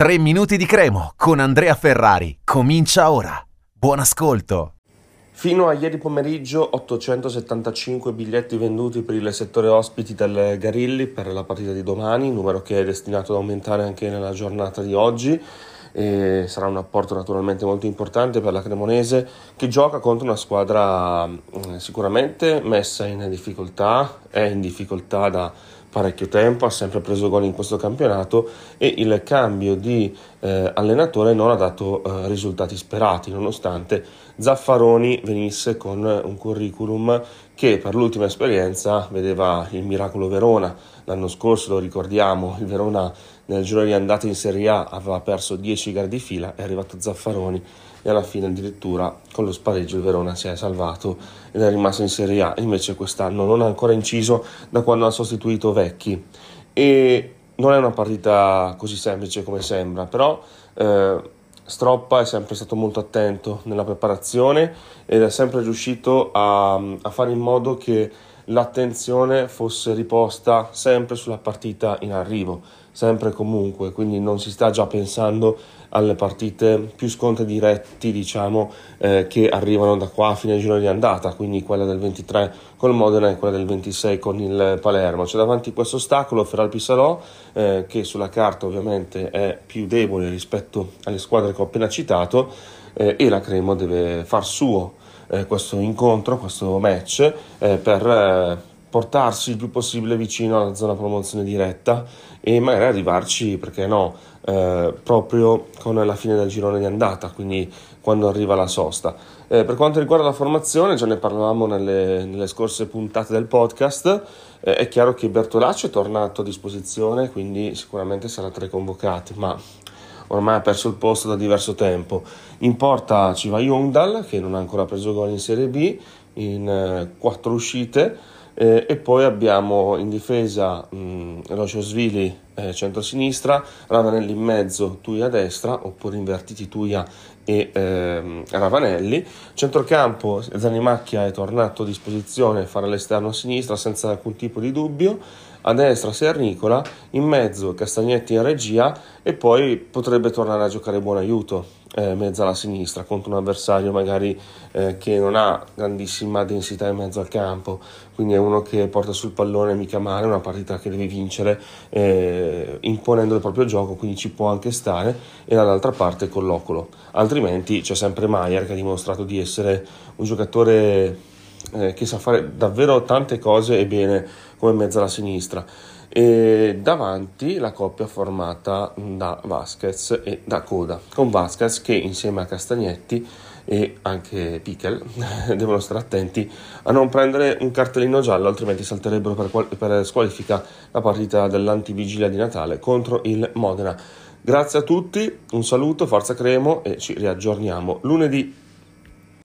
3 minuti di cremo con Andrea Ferrari. Comincia ora. Buon ascolto. Fino a ieri pomeriggio 875 biglietti venduti per il settore ospiti del Garilli per la partita di domani, numero che è destinato ad aumentare anche nella giornata di oggi. E sarà un apporto naturalmente molto importante per la Cremonese che gioca contro una squadra mm, sicuramente messa in difficoltà, è in difficoltà da parecchio tempo, ha sempre preso gol in questo campionato e il cambio di eh, allenatore non ha dato eh, risultati sperati, nonostante Zaffaroni venisse con un curriculum che per l'ultima esperienza vedeva il Miracolo Verona. L'anno scorso, lo ricordiamo, il Verona nel giro di andata in Serie A aveva perso 10 gare di fila, è arrivato Zaffaroni e alla fine addirittura con lo spareggio il Verona si è salvato ed è rimasto in Serie A, invece quest'anno non ha ancora inciso da quando ha sostituito Vecchi. E non è una partita così semplice come sembra, però eh, Stroppa è sempre stato molto attento nella preparazione ed è sempre riuscito a, a fare in modo che l'attenzione fosse riposta sempre sulla partita in arrivo, sempre e comunque, quindi non si sta già pensando alle partite più scontri diretti, diciamo, eh, che arrivano da qua a fine giro di andata, quindi quella del 23 con il Modena e quella del 26 con il Palermo. C'è davanti questo ostacolo Feral Pisarò, eh, che sulla carta ovviamente è più debole rispetto alle squadre che ho appena citato, eh, e la Cremo deve far suo eh, questo incontro, questo match, eh, per eh, portarsi il più possibile vicino alla zona promozione diretta e magari arrivarci, perché no, eh, proprio con la fine del girone di andata, quindi quando arriva la sosta. Eh, per quanto riguarda la formazione, già ne parlavamo nelle, nelle scorse puntate del podcast, eh, è chiaro che Bertolacci è tornato a disposizione, quindi sicuramente sarà tra i convocati, ma ormai ha perso il posto da diverso tempo. In porta ci va Jungdal, che non ha ancora preso gol in Serie B, in eh, quattro uscite, eh, e poi abbiamo in difesa mh, Rociosvili eh, centro-sinistra, Ravanelli in mezzo, Tuia a destra, oppure invertiti Tuia e ehm, Ravanelli. Centrocampo Zanimacchia è tornato a disposizione, fare l'esterno a sinistra senza alcun tipo di dubbio a destra Sernicola, in mezzo Castagnetti in regia e poi potrebbe tornare a giocare buon aiuto eh, mezzo alla sinistra contro un avversario magari eh, che non ha grandissima densità in mezzo al campo, quindi è uno che porta sul pallone mica male, una partita che deve vincere eh, imponendo il proprio gioco, quindi ci può anche stare e dall'altra parte collocolo, altrimenti c'è sempre Maier che ha dimostrato di essere un giocatore eh, che sa fare davvero tante cose e bene come mezzo alla sinistra. E davanti la coppia formata da Vasquez e da Coda, con Vasquez che insieme a Castagnetti e anche Pichel devono stare attenti a non prendere un cartellino giallo, altrimenti salterebbero per, qual- per squalifica la partita dell'antivigilia di Natale contro il Modena. Grazie a tutti, un saluto, forza Cremo e ci riaggiorniamo lunedì.